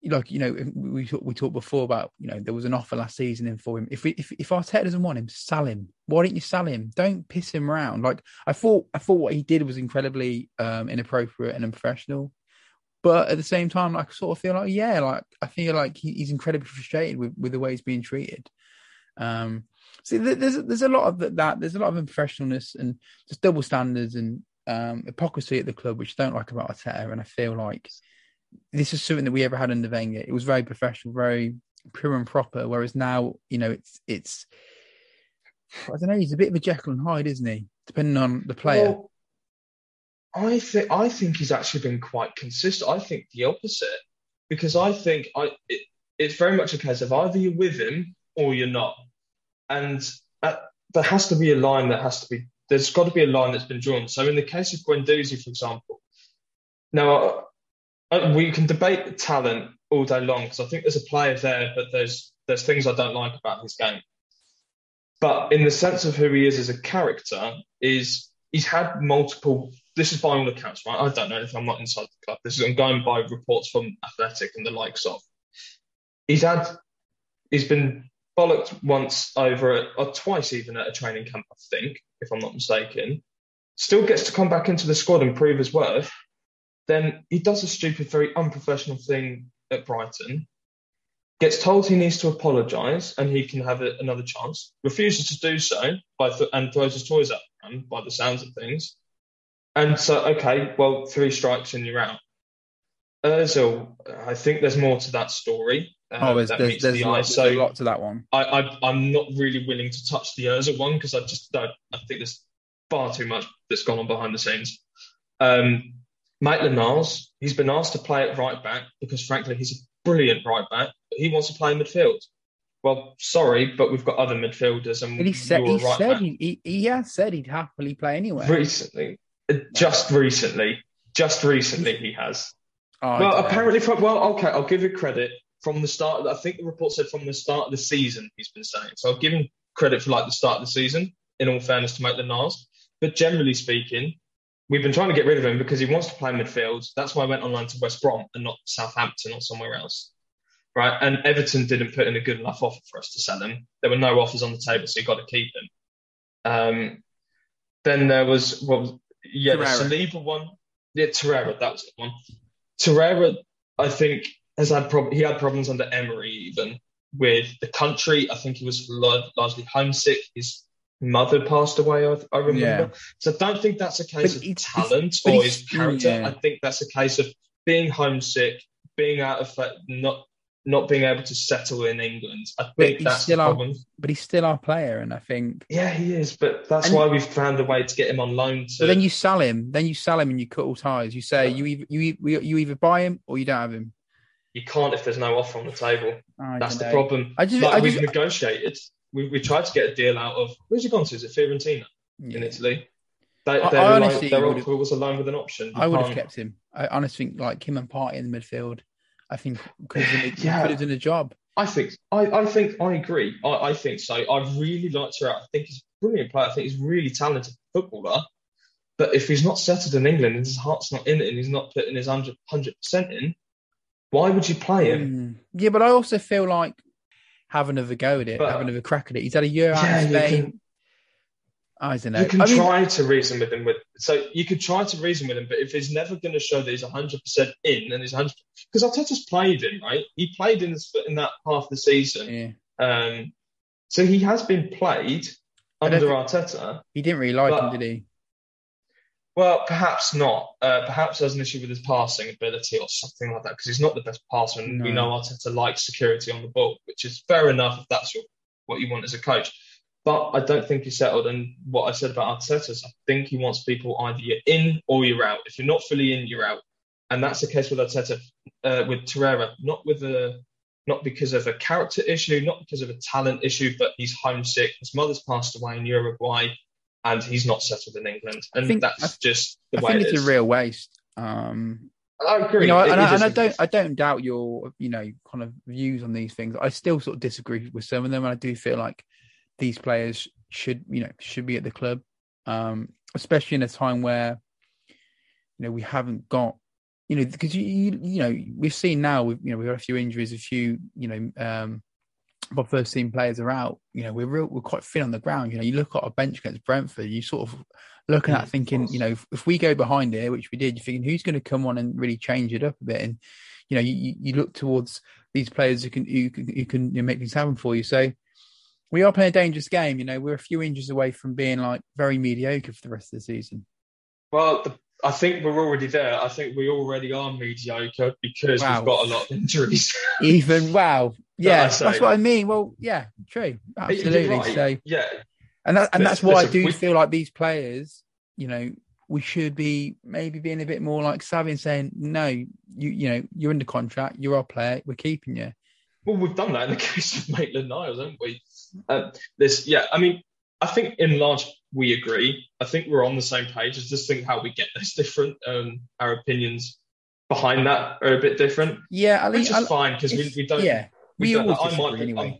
like you know we we talked before about you know there was an offer last season in for him. If we, if if Arteta doesn't want him, sell him. Why don't you sell him? Don't piss him around. Like I thought I thought what he did was incredibly um, inappropriate and unprofessional. But at the same time, like, I sort of feel like yeah, like I feel like he, he's incredibly frustrated with with the way he's being treated. Um, see, there's there's a lot of that. There's a lot of unprofessionalness and just double standards and um, hypocrisy at the club, which I don't like about Arteta. And I feel like this is something that we ever had under Wenger. It was very professional, very pure and proper. Whereas now, you know, it's it's I don't know. He's a bit of a Jekyll and Hyde, isn't he? Depending on the player. Well, I think I think he's actually been quite consistent. I think the opposite because I think I it, it's very much a case of either you're with him or you're not, and there has to be a line that has to be. There's got to be a line that's been drawn. So in the case of Guendouzi, for example, now Uh, we can debate the talent all day long because I think there's a player there, but there's there's things I don't like about his game. But in the sense of who he is as a character, is he's had multiple. This is by all accounts, right? I don't know if I'm not inside the club. This is I'm going by reports from Athletic and the likes of. He's had, he's been bollocked once over, or twice even at a training camp, I think, if I'm not mistaken. Still gets to come back into the squad and prove his worth then he does a stupid, very unprofessional thing at Brighton, gets told he needs to apologise and he can have a, another chance, refuses to do so by th- and throws his toys out by the sounds of things. And so, okay, well, three strikes and you're out. Ozil, I think there's more to that story. Uh, oh, there's, there's, there's, the lot, so there's a lot to that one. I, I, am not really willing to touch the Ozil one because I just don't. I think there's far too much that's gone on behind the scenes. Um, Maitland Niles, he's been asked to play at right back because, frankly, he's a brilliant right back. But he wants to play midfield. Well, sorry, but we've got other midfielders, and And he said, he, right said he, he, has said he'd happily play anywhere. recently, uh, just recently, just recently, he has. Oh, well, apparently, from well, okay, I'll give you credit from the start. I think the report said from the start of the season he's been saying. So I'll give him credit for like the start of the season. In all fairness to Maitland Niles, but generally speaking, we've been trying to get rid of him because he wants to play midfield. That's why I went online to West Brom and not Southampton or somewhere else. Right, and Everton didn't put in a good enough offer for us to sell him. There were no offers on the table, so you got to keep him. Um, then there was what was yeah, the Torreira. Saliba one. Yeah, Torreira, that was the one. Torreira, I think, has had prob- he had problems under Emery even with the country. I think he was largely homesick. His mother passed away. I, I remember. Yeah. So I don't think that's a case But of it's- talent but or his character. yeah. I think that's a case of being homesick, being out of not not being able to settle in England. I But think that's the still our- problem. but he's still our player, and I think. Yeah, he is, but that's And- why we've found a way to get him on loan. To But then you sell him, then you sell him, and you cut all ties. You say Yeah. you either you you either buy him or you don't have him. you can't if there's no offer on the table. I That's the know. problem. I just, like I we've negotiated. We, we tried to get a deal out of where's he gone to? Is it Fiorentina in. Italy? They, I- I honestly like, their would've- offer was a loan with an option. I would have kept him. I honestly think like him and Partey in the midfield. I think because he Yeah. could have done a job. I think I, I think I agree. I, I think so. I really liked her. I think he's a brilliant player. I think he's a really talented footballer. But if he's not settled in England and his heart's not in it and he's not putting his 100 percent in, why would you play him? Mm. Yeah, but I also feel like have another go at it, But- have another crack at it. He's had a year out Yeah, you Spain. can- I don't know. You can I mean, try to reason with him. With so you could try to reason with him, but if he's never going to show that he's 100 percent in and he's 100, because Arteta's played him right. He played in this, in that half the season. yeah. Um, so he has been played under Arteta. he didn't really like But- him, did he? Well, perhaps not. Uh, perhaps there's an issue with his passing ability or something like that because he's not the best passer, and we know Arteta likes security on the ball, which is fair enough if that's your, what you want as a coach. But I don't think he's settled. And what I said about Arteta is I think he wants people either you're in or you're out. If you're not fully in, you're out. And that's the case with Arteta, uh, with Torreira, not with a, not because of a character issue, not because of a talent issue, but he's homesick. His mother's passed away in Uruguay, and he's not settled in England. And think- that's just the I way think it it's is. a real waste. Um, I agree. you know, It- and, it I, and I don't, I don't doubt your, you know, kind of views on these things. I still sort of disagree with some of them, and I do feel like these players should, you know, should be at the club, um, especially in a time where, you know, we haven't got, you know, because you, you, you know, we've seen now, we've, you know, we've got a few injuries, a few, you know, um, our first team players are out. You know, we're real, we're quite thin on the ground. You know, you look at our bench against Brentford, you sort of looking Mm, at of thinking, you know, if, we go behind here, which we did, you're thinking who's going to come on and really change it up a bit. And you know, you, you- look towards these players who can who can, who can you know, make things happen for you. So we are playing a dangerous game. You know, we're a few inches away from being like very mediocre for the rest of the season. Well, the, I think we're already there. I think we already are mediocre because Wow. we've got a lot of injuries. Even wow, yeah, I say. that's what I mean. Well, yeah, true, absolutely. right. So yeah, and that and that's why I do we- feel like these players, you know, we should be maybe being a bit more like savvy and saying, no, you you know, you're under contract, you're our player, we're keeping you. well, we've done that in the case of Maitland Niles, haven't we? Um, this, yeah. I mean, I think in large we agree. I think we're on the same page. I just think how we get this different. Um, our opinions behind that are a bit different, Yeah, I which think is fine because we, we don't. Yeah, we always disagree anyway. I'm-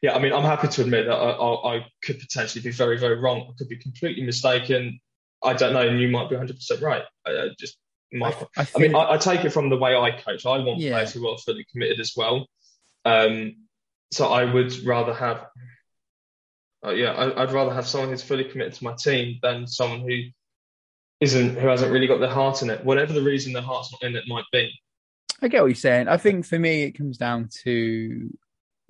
yeah, I mean, I'm happy to admit that I, I, I could potentially be very, very wrong. I could be completely mistaken. I don't know, and you might be 100% right. I, I just my, I, I mean, I, I take it from the way I coach. I want Yeah. players who are fully committed as well. Um, so I would rather have, uh, yeah, I, I'd rather have someone who's fully committed to my team than someone who isn't, who hasn't really got their heart in it. Whatever the reason their heart's not in it might be. I get what you're saying. I think for me, it comes down to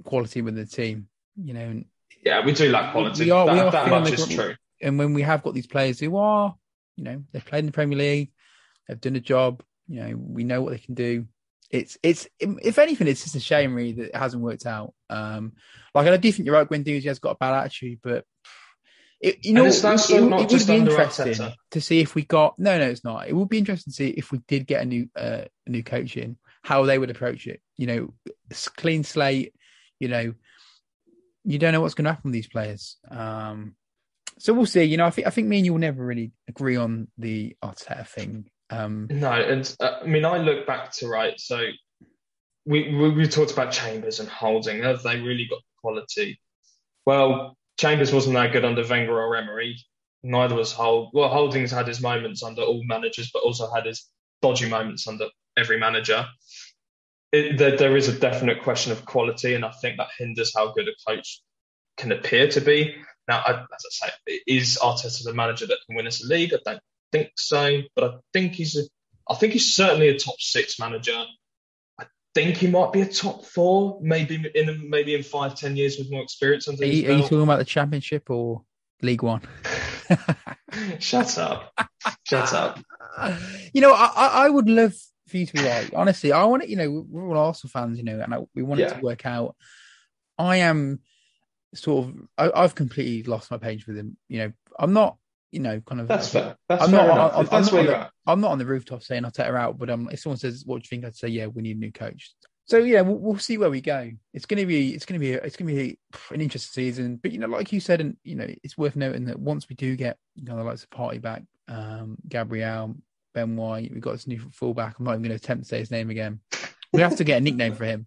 quality with the team. You know, Yeah, we do lack quality. We are- that we are that much is gr- true. and when we have got these players who are, you know, they've played in the Premier League, they've done a job. You know, we know what they can do. It's it's if anything, it's just a shame really that it hasn't worked out. Um, like I do think you're right. Guendouzi has got a bad attitude, but It, you know, it, it, it would be interesting to see if we got. No, no, it's not. It would be interesting to see if we did get a new uh, a new coach in, how they would approach it. You know, clean slate. You know, you don't know what's going to happen with these players. Um, so we'll see. You know, I think I think me and you will never really agree on the Arteta thing. Um, no, and uh, I mean, I look back to right. So we, we we talked about Chambers and Holding. Have they really got quality? Well, Chambers wasn't that good under Wenger or Emery. Neither was Hold. Well, Holding's had his moments under all managers, but also had his dodgy moments under every manager. It, there, there is a definite question of quality, and I think that hinders how good a coach can appear to be. Now, I, as I say, is Arteta the manager that can win us a league? I don't think so, but I think he's a, I think he's certainly a top six manager. Think he might be a top four, maybe in maybe in five, ten years with more experience under are you, are you talking about the Championship or League One? Shut up! Shut up! You know, I, I would love for you to be right. Honestly, I want it. You know, we're all Arsenal fans, you know, and I, we want yeah. it to work out. I am sort of. I, have completely lost my page with him. You know, I'm not. You know, kind of. That's fair. That's I'm fair not. Enough. I'm, I'm, not the, I'm, not on the rooftop saying I'll take her out, but um, if someone says, "What do you think?" I'd say, "Yeah, we need a new coach." So yeah, we'll, we'll see where we go. It's going to be. It's to be. It's going to be an interesting season. But you know, like you said, and you know, it's worth noting that once we do get you know the likes of Partey back, um, Gabriel, Ben White. We've got this new fullback. I'm not even going to attempt to say his name again. We have to get a nickname for him.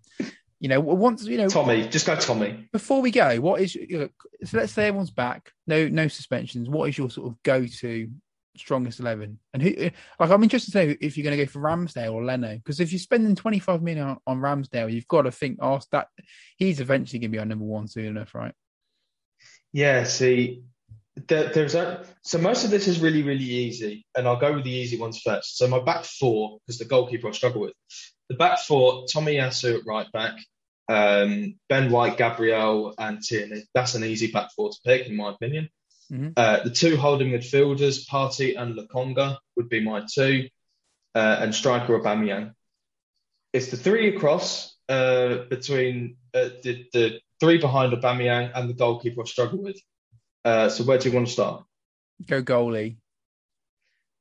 You know, once you know Tommy, just go Tommy. Before we go, what is you know, so? Let's say everyone's back, no no suspensions. What is your sort of go to strongest eleven? And who eh, like I'm interested to know if you're going to go for Ramsdale or Leno because if you're spending 25 million on, on Ramsdale, you've got to think, oh, that he's eventually going to be our number one soon enough, right? Yeah. See, there, there's a, so most of this is really really easy, and I'll go with the easy ones first. So my back four, because the goalkeeper I struggle with, the back four: Tomiyasu at right back, um, Ben White, Gabriel, and Tierney. That's an easy back four to pick, in my opinion. Mm-hmm. Uh, the two holding midfielders, Partey and Lokonga, would be my two, uh, and striker Aubameyang. It's the three across uh, between uh, the, the three behind Aubameyang and the goalkeeper I struggle with. Uh, so where do you want to start? Go goalie.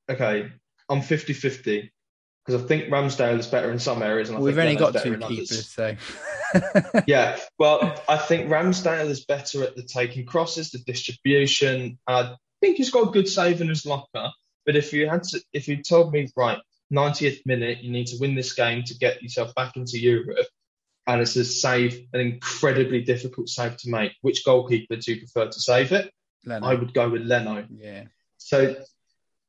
Okay, I'm 50 50 because I think Ramsdale is better in some areas. And I We've only got two keepers, so. yeah, well, I think Ramsdale is better at the taking crosses, the distribution. I think he's got a good save in his locker. But if you had to, if you told me right, 90th minute, you need to win this game to get yourself back into Europe, and it's a save, an incredibly difficult save to make. Which goalkeeper do you prefer to save it? Leno. I would go with Leno. Yeah. So,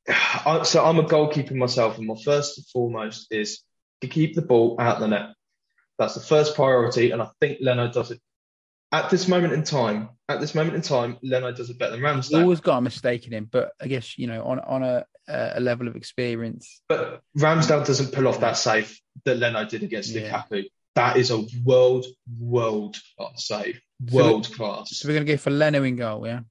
I, so I'm a goalkeeper myself, and my first and foremost is to keep the ball out the net. That's the first priority, and I think Leno does it at this moment in time. At this moment in time, Leno does it better than Ramsdale. Always got a mistake in him, but I guess you know on on a a level of experience. But Ramsdale doesn't pull off that save that Leno did against yeah. Lukaku that is a world, world class save. World so class. So we're going to go for Leno in goal, yeah?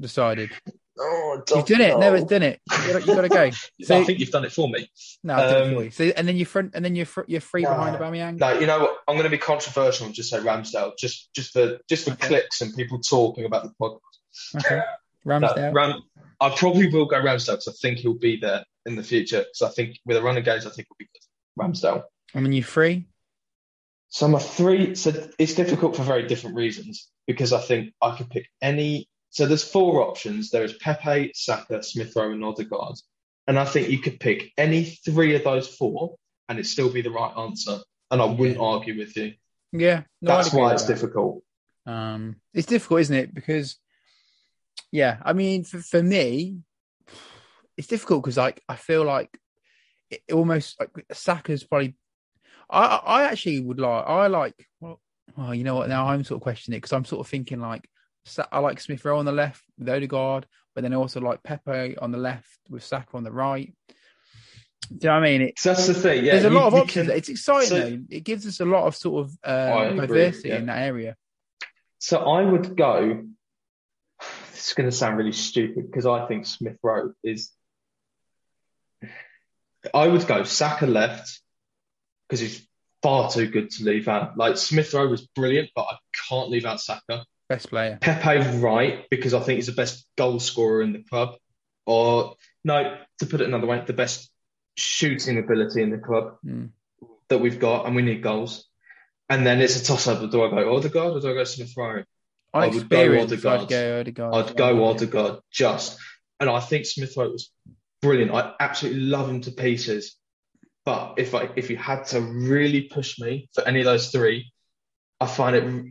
Decided. Oh, you've done it. No, it's done it. You've got to go. So, I think you've done it for me. No, I did um, it for you. So, and then you're front, and then you're fr- you're free no, behind Aubameyang. No, you know what? I'm going to be controversial and just say Ramsdale, just just for just for okay. clicks and people talking about the podcast. Okay, Ramsdale. No, Ram, I probably will go Ramsdale because I think he'll be there in the future. Because I think with a running games, I think he'll be good. Ramsdale. I mean, you're free. So my three, so it's difficult for very different reasons because I think I could pick any. So there's four options. There is Pepe, Saka, Smith Rowe, and Odegaard, and I think you could pick any three of those four, and it still be the right answer. And I wouldn't yeah. argue with you. Yeah, no, that's why it's that. difficult. Um, it's difficult, isn't it? Because, yeah, I mean, for, for me, it's difficult because like I feel like it almost like Saka's probably I I actually would like I like well oh you know what now I'm sort of questioning it because I'm sort of thinking like I like Smith Rowe on the left with Odegaard, but then I also like Pepe on the left with Saka on the right. Do you know what I mean? It's, that's the thing. Yeah, there's a you, lot of options. Can, it's exciting. So, it gives us a lot of sort of uh, diversity yeah. in that area. So I would go. This is going to sound really stupid because I think Smith Rowe is. I would go Saka left, because he's far too good to leave out. Like Smith Rowe was brilliant, but I can't leave out Saka. Best player. Pepe right because I think he's the best goal scorer in the club, or no, to put it another way, the best shooting ability in the club Mm. that we've got, and we need goals. And then it's a toss up. Do I go Odegaard or do I go Smith Rowe? On I would go Odegaard. I'd go Odegaard. I'd go Odegaard just. And I think Smith Rowe was brilliant. I absolutely love him to pieces. But if I if you had to really push me for any of those three, I find it.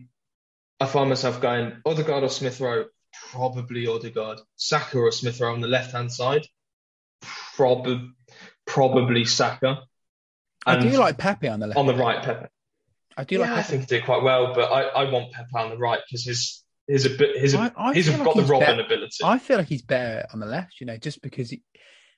I find myself going Odegaard or Smith Rowe. Probably Odegaard. Saka or Smith Rowe on the left hand side. Probably probably Saka. I And do like Pepe on the left. on the right, Pepe. I do Yeah, like I think he did quite well, but I, I want Pepe on the right because his his a bit his I- I he's feel like got the he's Robben ability. I feel like he's better on the left, you know, just because he,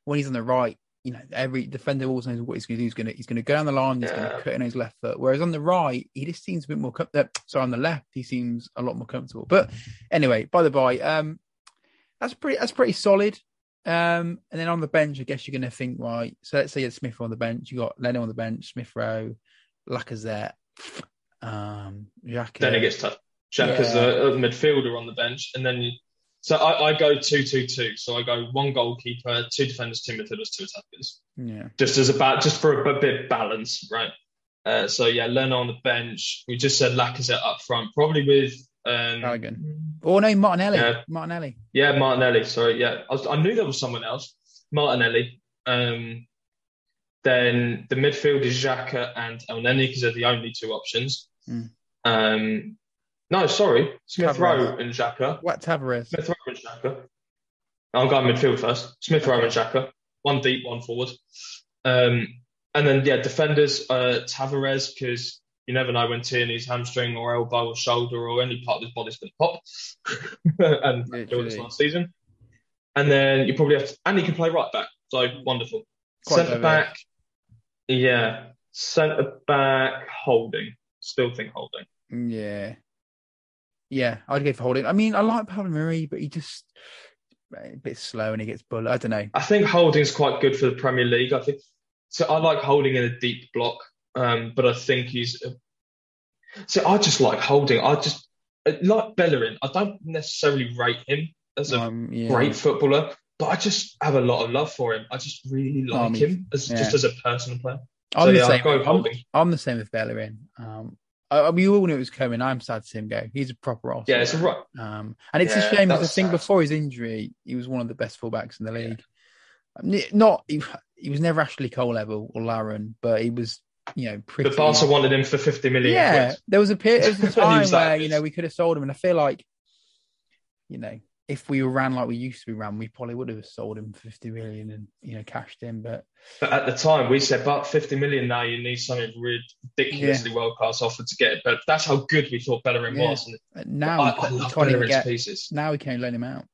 when he's on the right, you know, every defender always knows what he's going to do. He's going to he's going to go down the line. He's going to cut in his left foot. Whereas on the right, he just seems a bit more. Com- uh, sorry, on the left, he seems a lot more comfortable. But anyway, by the by, um, that's pretty that's pretty solid. Um, and then on the bench, I guess you're going to think, right? So let's say you had Smith on the bench. You got Leno on the bench, Smith Rowe, Lacazette, um, Xhaka. then it gets tough. Xhaka's Yeah. a, midfielder on the bench, and then so I, I go two two two. So I go one goalkeeper, two defenders, two midfielders, two attackers, yeah. just as a ba- just for a, bit of balance, right? Uh, so yeah, Leno on the bench. We just said Lacazette up front, probably with um, Callaghan. Oh no, Martinelli. Yeah. Martinelli. Yeah, Martinelli. Sorry, yeah, I, was, I knew there was someone else. Martinelli. Um, then the midfield is Xhaka and El Neni because they're the only two options. Mm. Um, no, sorry, Smith. Rowe and Xhaka. What Tavares? Smith Rowe and Xhaka. I'm going midfield first. Smith Rowe and Xhaka. One deep, one forward. Um, and then yeah, defenders uh, Tavares because you never know when Tierney's hamstring or elbow or shoulder or any part of his body's going to pop. and that this last season. And then you probably have to, and he can play right back. So wonderful. Quite Centre back, yeah. Centre back, holding. Still think holding. Yeah. Yeah, I'd go for holding. I mean, I like Pablo Mari, but he just a bit slow and he gets bullied. I don't know. I think holding's quite good for the Premier League. I think so. I like holding in a deep block, um, but I think he's. So I just like holding. I just like Bellerin. I don't necessarily rate him as a Um, yeah. great footballer, but I just have a lot of love for him. I just really Oh, like him as yeah. just as a personal player. I'm so the yeah, same. I'm. I'm the same with Bellerin. Um, I, we all knew it was coming. I'm sad to see him go. He's a proper off. Yeah, it's a right. Um, and it's a shame because I think sad. before his injury, he was one of the best fullbacks in the league. Um, Not he, he was never Ashley Cole level or Lauren, but he was, you know, pretty. But Barca wanted him for 50 million. yeah, quid. there was a period, there was a time was where you know we could have sold him, and I feel like, you know, if we ran like we used to be ran, we probably would have sold him for fifty million and you know cashed in. But But at the time, we said, but 50 million now, you need something ridiculously world class offer to get it. But that's how good we thought Bellerin Yeah. was. And now I, I love Bellerin's get. pieces. Now we can't loan him out.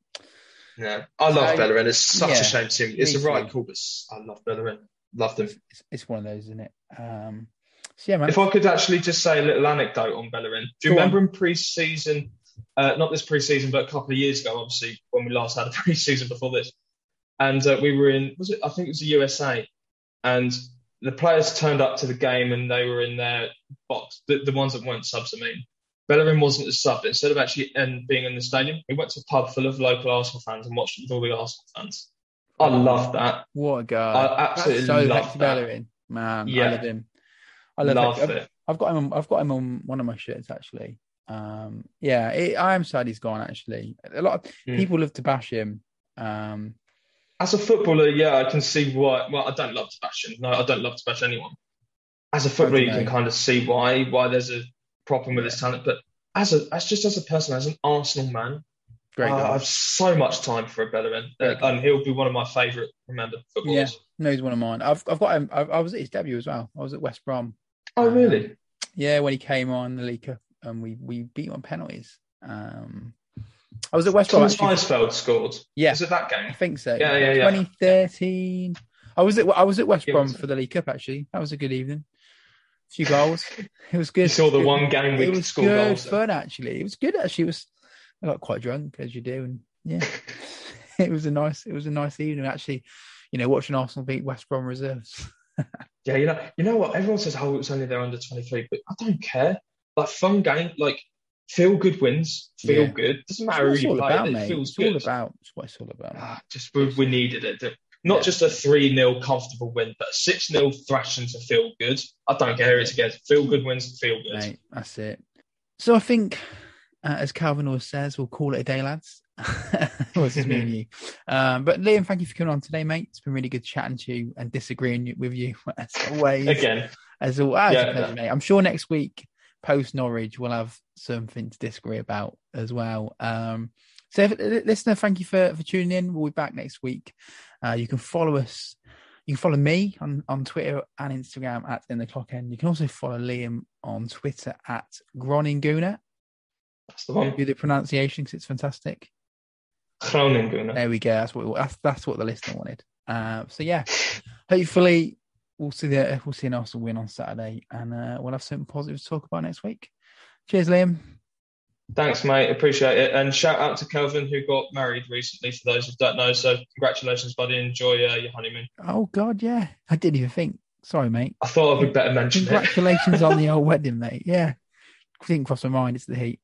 Yeah, I love So, Bellerin. It's such yeah, a shame to him. It's a right call, but I love Bellerin. Loved him. It's, it's one of those, isn't it? Um, so yeah, man. If I could actually just say a little anecdote on Bellerin. Do you Go on. remember in pre-season, uh, not this pre-season, but a couple of years ago, obviously, when we last had a pre-season before this, and uh, we were in, was it? I think it was the USA, and the players turned up to the game and they were in their box, the, the ones that weren't subs, I mean. Bellerin wasn't a sub. Instead of actually and being in the stadium, we went to a pub full of local Arsenal fans and watched it with all the Arsenal fans. I love that. What a guy! I absolutely That's so love Hector that. Bellerin, man. I love him. I love, love it. I've got him. On, I've got him on one of my shirts actually. Um, yeah, it, I am sad he's gone. Actually, a lot of Mm. people love to bash him. Um, As a footballer, yeah, I can see why. Well, I don't love to bash him. No, I don't love to bash anyone. As a footballer, you can kind of see why why there's a problem with his talent. But as a as just as a person, as an Arsenal man, great I, I have so much time for a Bellerin, Great uh, and he'll be one of my favourite remembered footballers. Yeah, No, he's one of mine. I've I've got him. I, I was at his debut as well. I was at West Brom. Oh, really? Yeah, when he came on the League Cup, and we we beat on penalties. Um, I was at West Brom. Eisfeld scored. Yeah, Was it that game? I think so. Yeah, yeah, yeah. 2013. I was at I was at West Brom for the League Cup actually. That was a good evening. A few goals. It was good. You saw the Good. one game we It could score good goals. fun actually. It was good actually. It was. I got quite drunk as you do, and yeah, it was a nice. It was a nice evening actually. You know, watching Arsenal beat West Brom reserves. Yeah, you know, you know what? Everyone says, "Oh, it was only their under 23," but I don't care. Like fun game, like feel good wins, feel yeah. good. Doesn't matter who you play, about, it mate. feels it's good. all about. It's what it's all about. Ah, just we, we, needed it. Not yeah. just a 3 0 comfortable win, but a 6 0 thrashing to feel good. I don't care who it's against. Feel good wins feel good. Mate, that's it. So I think, uh, as Calvin always says, we'll call it a day, lads. What's this mean you? Um, but Liam, thank you for coming on today, mate. It's been really good chatting to you and disagreeing with you as always. Again. As always, yeah, pleasure, mate. I'm sure next week post Norwich we'll have something to disagree about as well. Um, so, if, listener, thank you for, for tuning in. We'll be back next week. Uh, you can follow us. You can follow me on, on Twitter and Instagram at In the Clock End. You can also follow Liam on Twitter at Groninguna. That's the one. Do the pronunciation because it's fantastic. Groninguna. There we go. That's what that's, that's what the listener wanted. Uh, so yeah, hopefully we'll see the we'll see an Arsenal win on Saturday, and uh, we'll have something positive to talk about next week. Cheers, Liam. Thanks, mate. Appreciate it. And shout out to Kelvin who got married recently. For those who don't know, so congratulations, buddy. Enjoy uh, your honeymoon. Oh God, yeah. I didn't even think. Sorry, mate. I thought I would be better mention Congratulations on the old wedding, mate. Yeah, didn't cross my mind. It's the heat.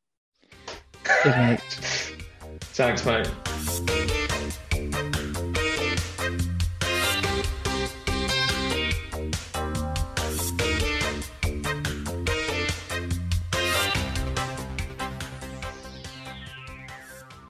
Cheers, mate. Thanks, mate.